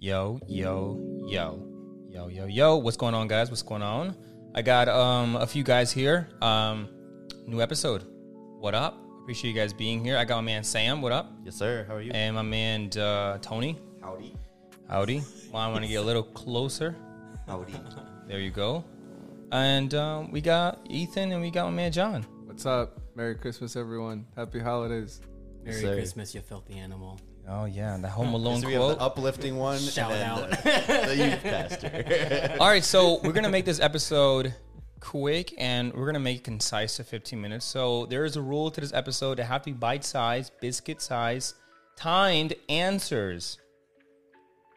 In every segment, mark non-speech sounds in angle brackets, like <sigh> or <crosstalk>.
Yo, yo, yo. Yo, yo, yo. What's going on, guys? What's going on? I got um a few guys here. Um new episode. What up? Appreciate you guys being here. I got my man Sam, what up? Yes, sir. How are you? And my man uh, Tony. Howdy. Howdy. Well, I want to get a little closer. Howdy. There you go. And um, we got Ethan and we got my man John. What's up? Merry Christmas, everyone. Happy holidays. Merry sir. Christmas, you filthy animal. Oh yeah, the Home Alone so we have quote. the uplifting one Shout and out. the, the youth <laughs> pastor. All right, so we're gonna make this episode quick and we're gonna make it concise to 15 minutes. So there is a rule to this episode: to have to be bite-sized, biscuit-sized, timed answers.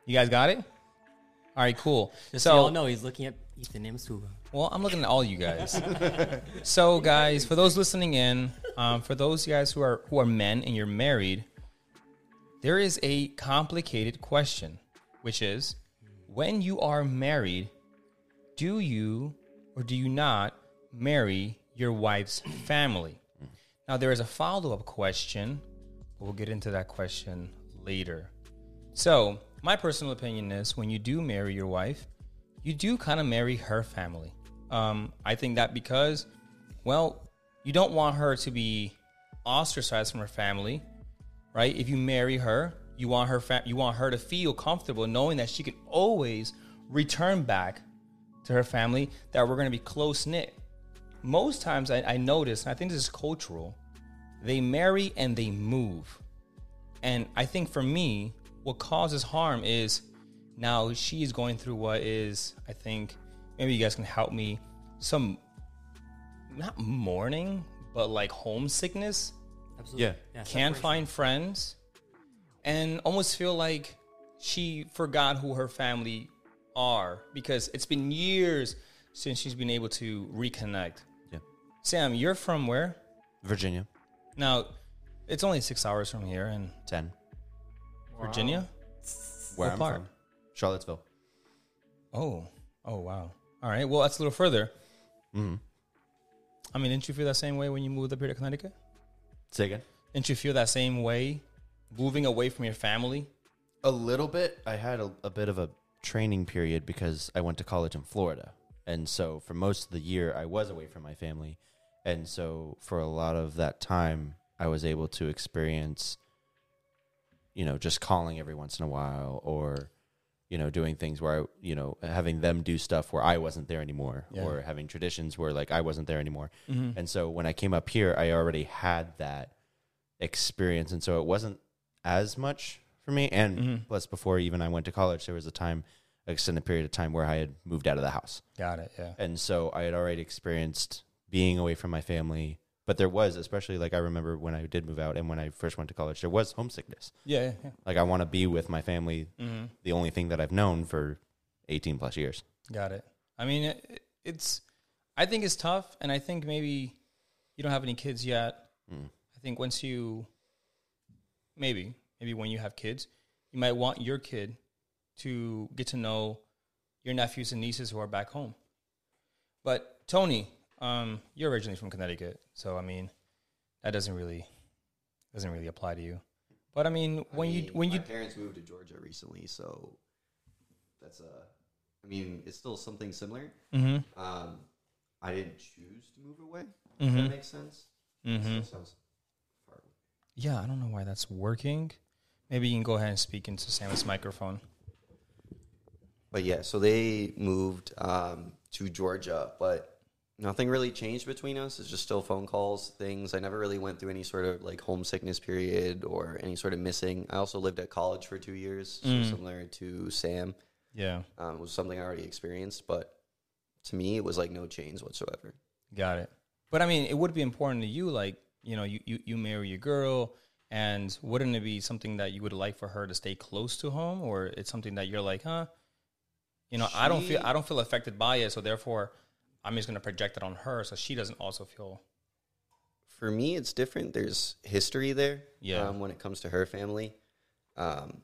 You guys got it? All right, cool. Just so, so y'all know, he's looking at Ethan Imsuba. Well, I'm looking at all you guys. <laughs> so, guys, for those listening in, um, for those guys who are who are men and you're married, there is a complicated question, which is, when you are married, do you or do you not marry your wife's family? Now, there is a follow up question, but we'll get into that question later. So, my personal opinion is when you do marry your wife, you do kind of marry her family. Um, I think that because, well, you don't want her to be ostracized from her family, right? If you marry her, you want her fa- you want her to feel comfortable knowing that she can always return back to her family, that we're going to be close knit. Most times, I, I notice, and I think this is cultural, they marry and they move. And I think for me, what causes harm is now she's going through what is, I think, maybe you guys can help me, some not mourning, but like homesickness. Absolutely. Yeah. Can't find friends, and almost feel like she forgot who her family are because it's been years since she's been able to reconnect. Yeah. Sam, you're from where? Virginia, Now, it's only six hours from here and 10. Virginia. Where What I'm part? from. Charlottesville. Oh, oh wow. All right. Well, that's a little further. Mm-hmm. I mean, didn't you feel that same way when you moved up here to Connecticut? Say again? Didn't you feel that same way moving away from your family? A little bit. I had a, a bit of a training period because I went to college in Florida. And so for most of the year, I was away from my family. And so for a lot of that time, I was able to experience, you know, just calling every once in a while or, you know, doing things where I, you know, having them do stuff where I wasn't there anymore Yeah. or having traditions where like I wasn't there anymore. Mm-hmm. And so when I came up here, I already had that experience. And so it wasn't as much for me. And Mhm. plus, before even I went to college, there was a time, extended period of time where I had moved out of the house. Got it. Yeah. And so I had already experienced being away from my family. But there was, especially like I remember when I did move out and when I first went to college, there was homesickness. Yeah. Yeah. Like I want to be with my family, Mm-hmm. the only thing that I've known for 18 plus years. Got it. I mean, it, it's. I think it's tough, and I think maybe you don't have any kids yet. Mm. I think once you, maybe, maybe when you have kids, you might want your kid to get to know your nephews and nieces who are back home. But Tony, um, you're originally from Connecticut, so I mean, that doesn't really doesn't really apply to you. But I mean, when I you when my you parents moved to Georgia recently, so that's a. I mean, it's still something similar. hmm Um, I didn't choose to move away. hmm that makes sense. hmm Still sounds far away. Yeah, I don't know why that's working. Maybe you can go ahead and speak into Sam's microphone. But yeah, so they moved um, to Georgia, but nothing really changed between us. It's just still phone calls, things. I never really went through any sort of like homesickness period or any sort of missing. I also lived at college for two years, so Mm. similar to Sam. Yeah, Um, it was something I already experienced, but to me, it was like no change whatsoever. got it. But I mean, it would be important to you, like you know, you you, you marry your girl, and wouldn't it be something that you would like for her to stay close to home, or it's something that you're like, huh? You know, I don't feel I don't feel affected by it, so therefore, I'm just gonna project it on her, so she doesn't also feel. For me, it's different. There's history there. Yeah. Um, when it comes to her family, um,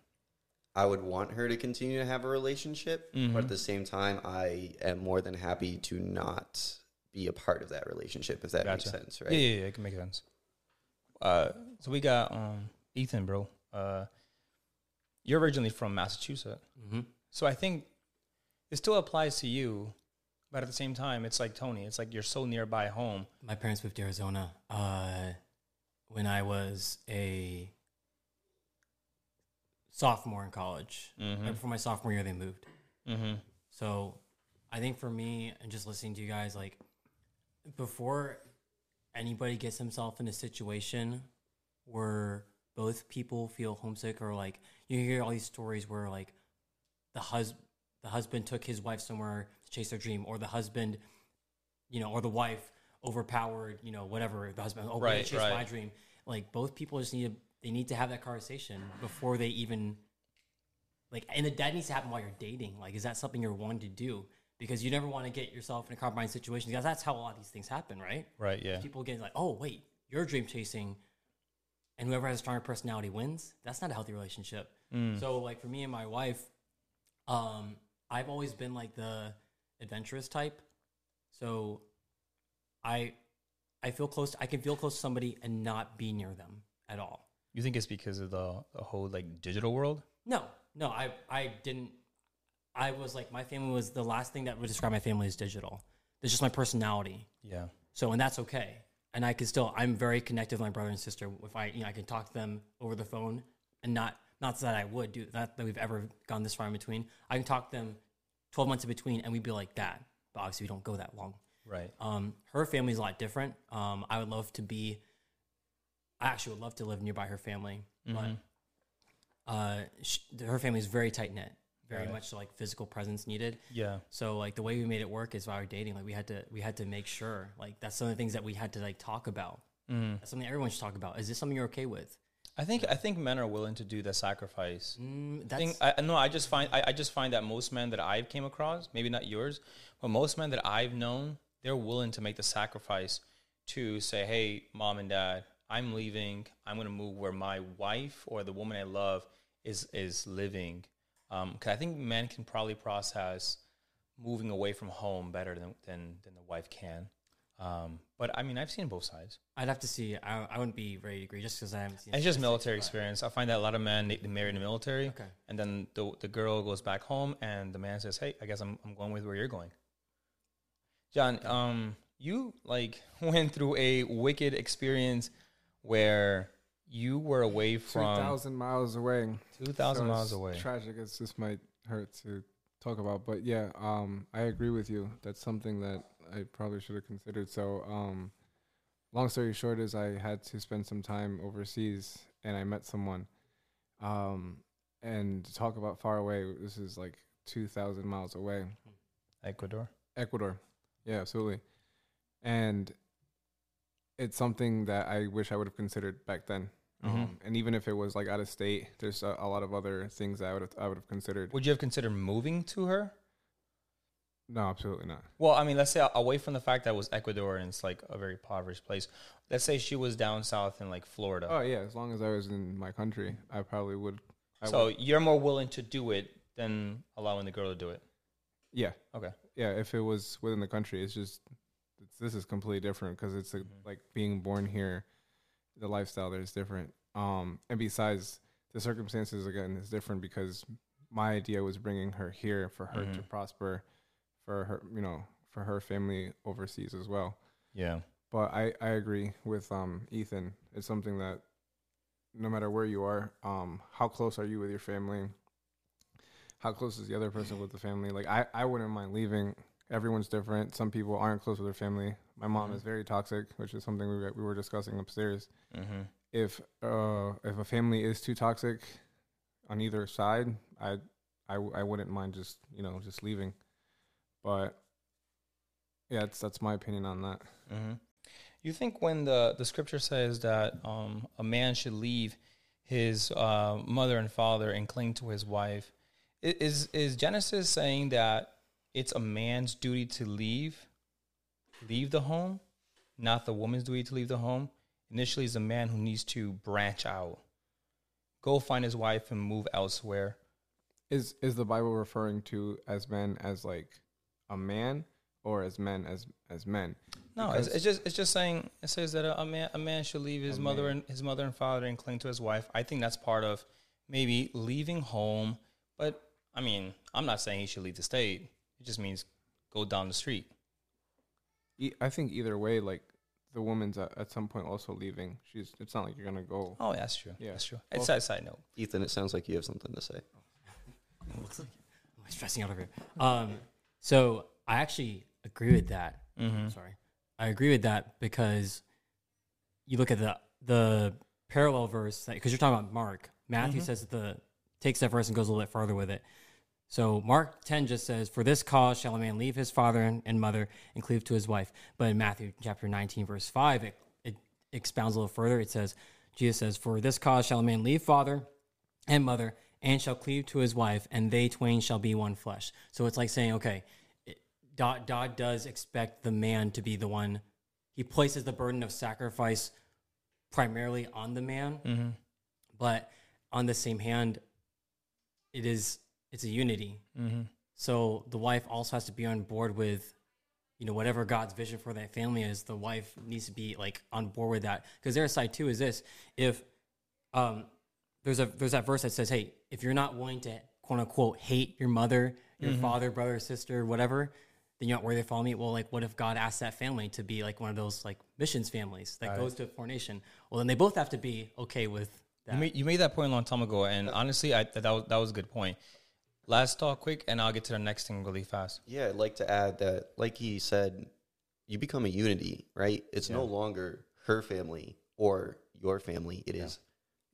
I would want her to continue to have a relationship, Mhm. but at the same time, I am more than happy to not be a part of that relationship. If that Gotcha. makes sense, right? Yeah, yeah, yeah, it can make sense. Uh, so we got um Ethan, bro. Uh, you're originally from Massachusetts, hmm so I think it still applies to you, but at the same time, it's like Tony. It's like you're so nearby home. My parents moved to Arizona uh, when I was a sophomore in college. Mhm. Right before my sophomore year, they moved. Mm-hmm. So I think for me, and just listening to you guys, like before anybody gets himself in a situation where both people feel homesick, or like you hear all these stories where like the hus the husband took his wife somewhere chase their dream, or the husband, you know, or the wife overpowered, you know, whatever the husband, oh, Right, chase right. my dream. Like both people just need to they need to have that conversation before they even like and that needs to happen while you're dating like is that something you're wanting to do because you never want to get yourself in a compromised situation because that's how a lot of these things happen right Right. Yeah. people getting like oh wait you're dream chasing and whoever has a stronger personality wins that's not a healthy relationship Mm. so like for me and my wife um i've always been like the adventurous type so i i feel close i can feel close to somebody and not be near them at all You think it's because of the, the whole like digital world? No, no, I I didn't. I was like my family was the last thing that would describe my family as digital. It's just my personality. Yeah. So and that's okay. And I can still I'm very connected with my brother and sister. If I you know I can talk to them over the phone and not not that I would do not that we've ever gone this far in between. I can talk to them twelve months in between and we'd be like that. But obviously we don't go that long. Right. Um, her family's a lot different. Um, I would love to be. I actually would love to live nearby her family, Mhm. but uh, sh her family is very tight knit, very it. much so like physical presence needed. Yeah. So like the way we made it work is while we were dating, like we had to we had to make sure like that's some of the things that we had to like talk about. Mm. That's something everyone should talk about. Is this something you're okay with? I think I think men are willing to do the sacrifice. Mm, I think I no, I just find I, I just find that most men that I've came across, maybe not yours, but most men that I've known, they're willing to make the sacrifice to say, "Hey, mom and dad, I'm leaving. I'm going to move where my wife or the woman I love is is living." Um, 'cause I think men can probably process moving away from home better than than, than the wife can. Um, but I mean, I've seen both sides. I'd have to see. I, I wouldn't be ready to agree just because I haven't seen. It's just military experience. I find that a lot of men they, they marry in the military, Okay. and then the the girl goes back home, and the man says, "Hey, I guess I'm I'm going with where you're going." John, um, you like <laughs> went through a wicked experience where you were away from thousand miles away. two thousand So miles away. Tragic as this might hurt to talk about, but yeah, um, I agree with you. That's something that I probably should have considered. So, um, long story short is I had to spend some time overseas, and I met someone. Um, and talk about far away, this is like two thousand miles away. Ecuador. Ecuador. Yeah, absolutely. And it's something that I wish I would have considered back then. Mhm. Um, and even if it was like out of state, there's a, a lot of other things I would have, I would have considered. Would you have considered moving to her? No, absolutely not. Well, I mean, let's say away from the fact that it was Ecuador and it's like a very impoverished place. Let's say she was down south in like Florida. Oh yeah, as long as I was in my country, I probably would. I so would. you're more willing to do it than allowing the girl to do it. yeah, Okay. yeah. If it was within the country, it's just it's, this is completely different because it's a, Mhm. like being born here. The lifestyle there is different. Um, and besides, the circumstances again is different because my idea was bringing her here for her to Mhm. prosper, for her, you know, for her family overseas as well. Yeah. But I, I agree with um, Ethan. It's something that no matter where you are, um, how close are you with your family? How close is the other person with the family? Like I, I wouldn't mind leaving. Everyone's different. Some people aren't close with their family. My mom Mhm. is very toxic, which is something we, were- we were discussing upstairs. Mm-hmm. If uh, if a family is too toxic on either side, I I wouldn't mind just you know just leaving. But yeah, that's that's my opinion on that. Mm-hmm. You think when the the scripture says that um, a man should leave his uh, mother and father and cling to his wife, is is Genesis saying that it's a man's duty to leave leave the home, not the woman's duty to leave the home? Initially, it's a man who needs to branch out, go find his wife and move elsewhere. Is is the Bible referring to as men as like a man or as men as as men? No, it's, it's just it's just saying it says that a, a man a man should leave his mother man. and his mother and father and cling to his wife. I think that's part of maybe leaving home. But I mean, I'm not saying he should leave the state. It just means go down the street. E- I think either way, like the woman's at, at some point also leaving. She's. It's not like you're gonna go. Oh, yeah, that's true. Yeah. That's true. Well- It's a side note. Ethan, it sounds like you have something to say. <laughs> looks like I'm stressing out over here. Um, so I actually agree with that. Mm-hmm. Sorry, I agree with that because you look at the the parallel verse because you're talking about Mark. Matthew says that the takes that verse and goes a little bit farther with it. So Mark 10 just says, "For this cause shall a man leave his father and, mother and cleave to his wife." But in Matthew chapter 19 verse 5, it, it expounds a little further. It says, Jesus says, "For this cause shall a man leave father and mother and shall cleave to his wife, and they twain shall be one flesh." So it's like saying, okay, it, God does expect the man to be the one. He places the burden of sacrifice primarily on the man, Mm-hmm. but on the same hand, it is it's a unity. Mm-hmm. So the wife also has to be on board with, you know, whatever God's vision for that family is. The wife needs to be like on board with that because their side too is this: if um, there's a there's that verse that says, "Hey, if you're not willing to quote unquote hate your mother, your father, brother, sister, whatever." Then you're not worthy to follow me. Well, like, what if God asked that family to be like one of those like missions families that it. goes to a foreign nation? Well, then they both have to be okay with that. You made, you made that point a long time ago, and honestly, I that was, that was a good point. Last talk, quick, and I'll get to the next thing really fast. Yeah, I'd like to add that, like he said, you become a unity, right? It's no longer her family or your family. It is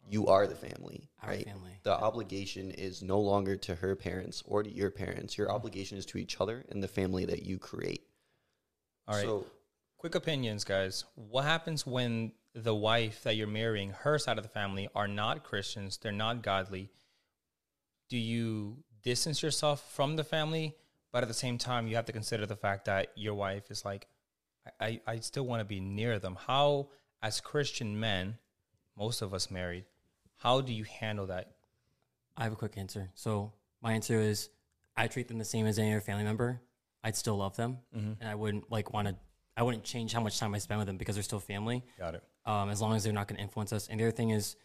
you are the family, Our right? family. The obligation is no longer to her parents or to your parents. Your obligation is to each other and the family that you create. All right, So, quick opinions, guys. What happens when the wife that you're marrying, her side of the family, are not Christians? They're not godly. Do you distance yourself from the family, but at the same time, you have to consider the fact that your wife is like, I, I, still want to be near them. How, as Christian men, most of us married, how do you handle that? I have a quick answer. So my answer is I treat them the same as any other family member. I'd still love them, and I wouldn't like want to. I wouldn't change how much time I spend with them because they're still family. Got it. Um, as long as they're not going to influence us. And the other thing is,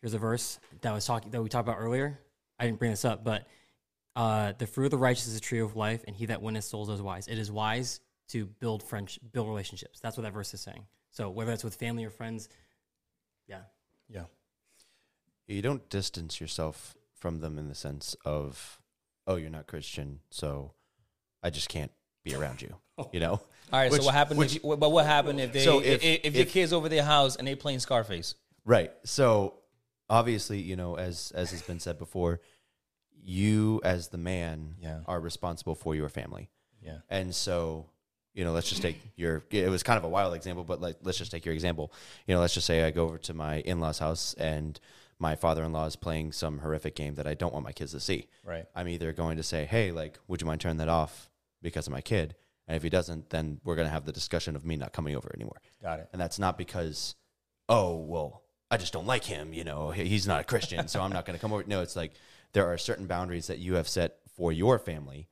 here's a verse that was talking that we talked about earlier. I didn't bring this up, but uh, the fruit of the righteous is a tree of life, and he that winneth souls is wise. It is wise to build French, build relationships. That's what that verse is saying. So whether that's with family or friends, yeah, Yeah. You don't distance yourself from them in the sense of, oh, you're not Christian, so I just can't be around you. <laughs> You know? All right. Which- so what happened? which- if, but what happened if they So if, if- if, your if- kids over their house and they playing Scarface? Right. So obviously, you know, as as has been said before, you as the man Yeah. are responsible for your family. Yeah. And so, you know, let's just take your it was kind of a wild example, but like let's just take your example. You know, let's just say I go over to my in-laws house and my father-in-law is playing some horrific game that I don't want my kids to see. Right. I'm either going to say, "Hey, like would you mind turning that off because of my kid?" And if he doesn't, then we're going to have the discussion of me not coming over anymore. Got it. And that's not because, oh, well, I just don't like him. You know, he's not a Christian, so I'm not going to come over. No, it's like there are certain boundaries that you have set for your family.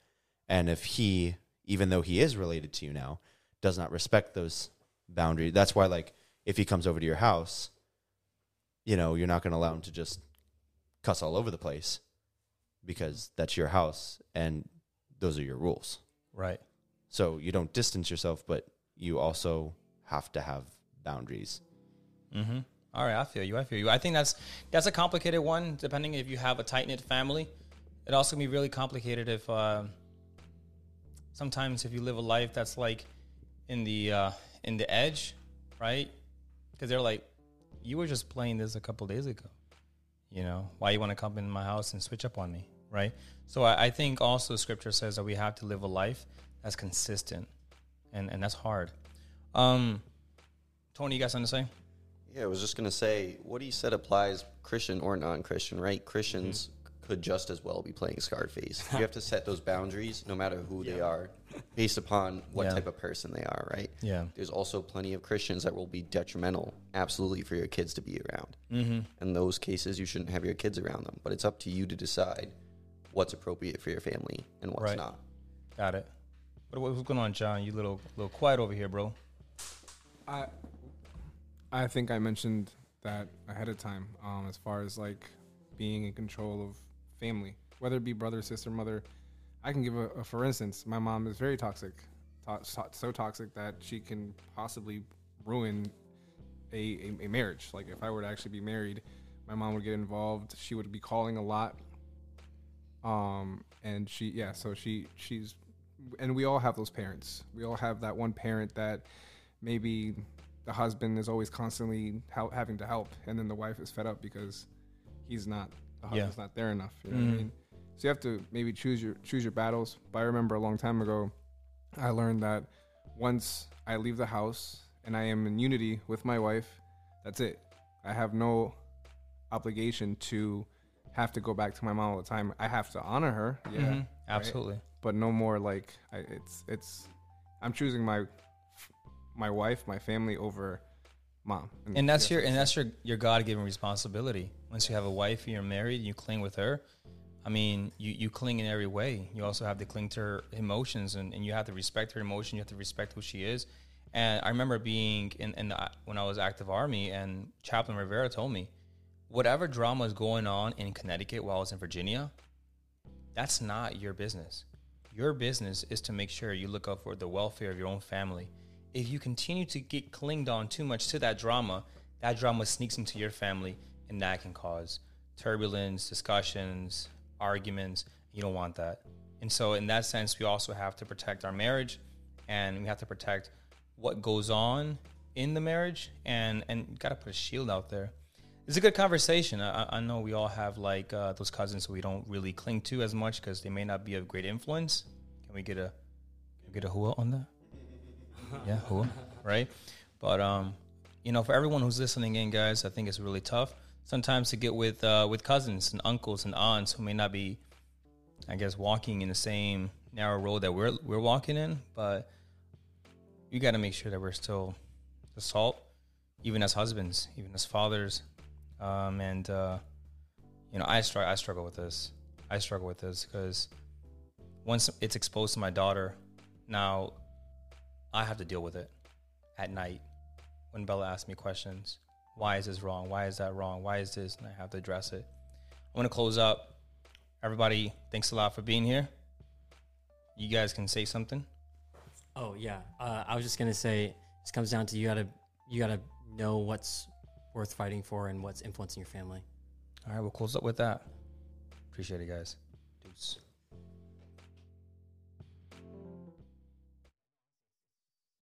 And if he, even though he is related to you now, does not respect those boundaries, that's why, like, if he comes over to your house, you know, you're not going to allow him to just cuss all over the place because that's your house and those are your rules. Right. So you don't distance yourself, but you also have to have boundaries. Mm-hmm. All right, I feel you. I feel you. I think that's that's a complicated one. Depending if you have a tight knit family, it also can be really complicated if uh, sometimes if you live a life that's like in the uh, in the edge, right? Because they're like, you were just playing this a couple days ago. You know why you want to come in my house and switch up on me, right? So I, I think also Scripture says that we have to live a life that's consistent, and and that's hard. Um, Tony, you got something to say? Yeah, I was just going to say, what he said applies Christian or non Christian, right? Christians could just as well be playing Scarface. you have to <laughs> set those boundaries no matter who they are, based upon what Yeah. type of person they are, right? Yeah. There's also plenty of Christians that will be detrimental, absolutely, for your kids to be around. Mm-hmm. In those cases, you shouldn't have your kids around them, but it's up to you to decide what's appropriate for your family and what's Right. not. Got it. What, what's going on, John? You little little quiet over here, bro. I I think I mentioned that ahead of time. Um, as far as like being in control of family, whether it be brother, sister, mother. I can give a, a for instance. My mom is very toxic, to- so- toxic that she can possibly ruin a, a, a marriage. Like if I were to actually be married, my mom would get involved. She would be calling a lot. Um, and she, yeah, so she, she's, and we all have those parents. We all have that one parent that maybe the husband is always constantly having to help, and then the wife is fed up because he's not, the Yeah. husband's not there enough. You know what I mean? So you have to maybe choose your choose your battles. But I remember a long time ago, I learned that once I leave the house and I am in unity with my wife, that's it. I have no obligation to have to go back to my mom all the time. I have to honor her, yeah, Mhm. absolutely. but no more like I, it's it's. I'm choosing my my wife, my family over mom, and that's your and that's your your God given responsibility. Once you have a wife and you're married, and you cling with her. I mean, you, you cling in every way. You also have to cling to her emotions, and, and you have to respect her emotion. You have to respect who she is. And I remember being in, in the, when I was active army, and Chaplain Rivera told me, whatever drama is going on in Connecticut while I was in Virginia, that's not your business. Your business is to make sure you look out for the welfare of your own family. If you continue to get clinged on too much to that drama, that drama sneaks into your family, and that can cause turbulence, discussions, arguments. You don't want that. And so, in that sense, we also have to protect our marriage, and we have to protect what goes on in the marriage, and and got to put a shield out there. It's a good conversation. I, I know we all have like uh, those cousins we don't really cling to as much because they may not be of great influence. Can we get a get a hua on that? <laughs> yeah, who, right? But um, you know, for everyone who's listening in, guys, I think it's really tough sometimes to get with uh, with cousins and uncles and aunts who may not be, I guess, walking in the same narrow road that we're we're walking in. But you got to make sure that we're still the salt, even as husbands, even as fathers, um, and uh, you know, I struggle. I struggle with this. I struggle with this because once it's exposed to my daughter, now I have to deal with it at night when Bella asks me questions. Why is this wrong? Why is that wrong? Why is this? And I have to address it. I want to close up. Everybody, thanks a lot for being here. You guys can say something. Oh yeah, uh, I was just gonna say this comes down to you gotta you gotta know what's worth fighting for and what's influencing your family. All right, we'll close up with that. Appreciate it, guys. Deuce.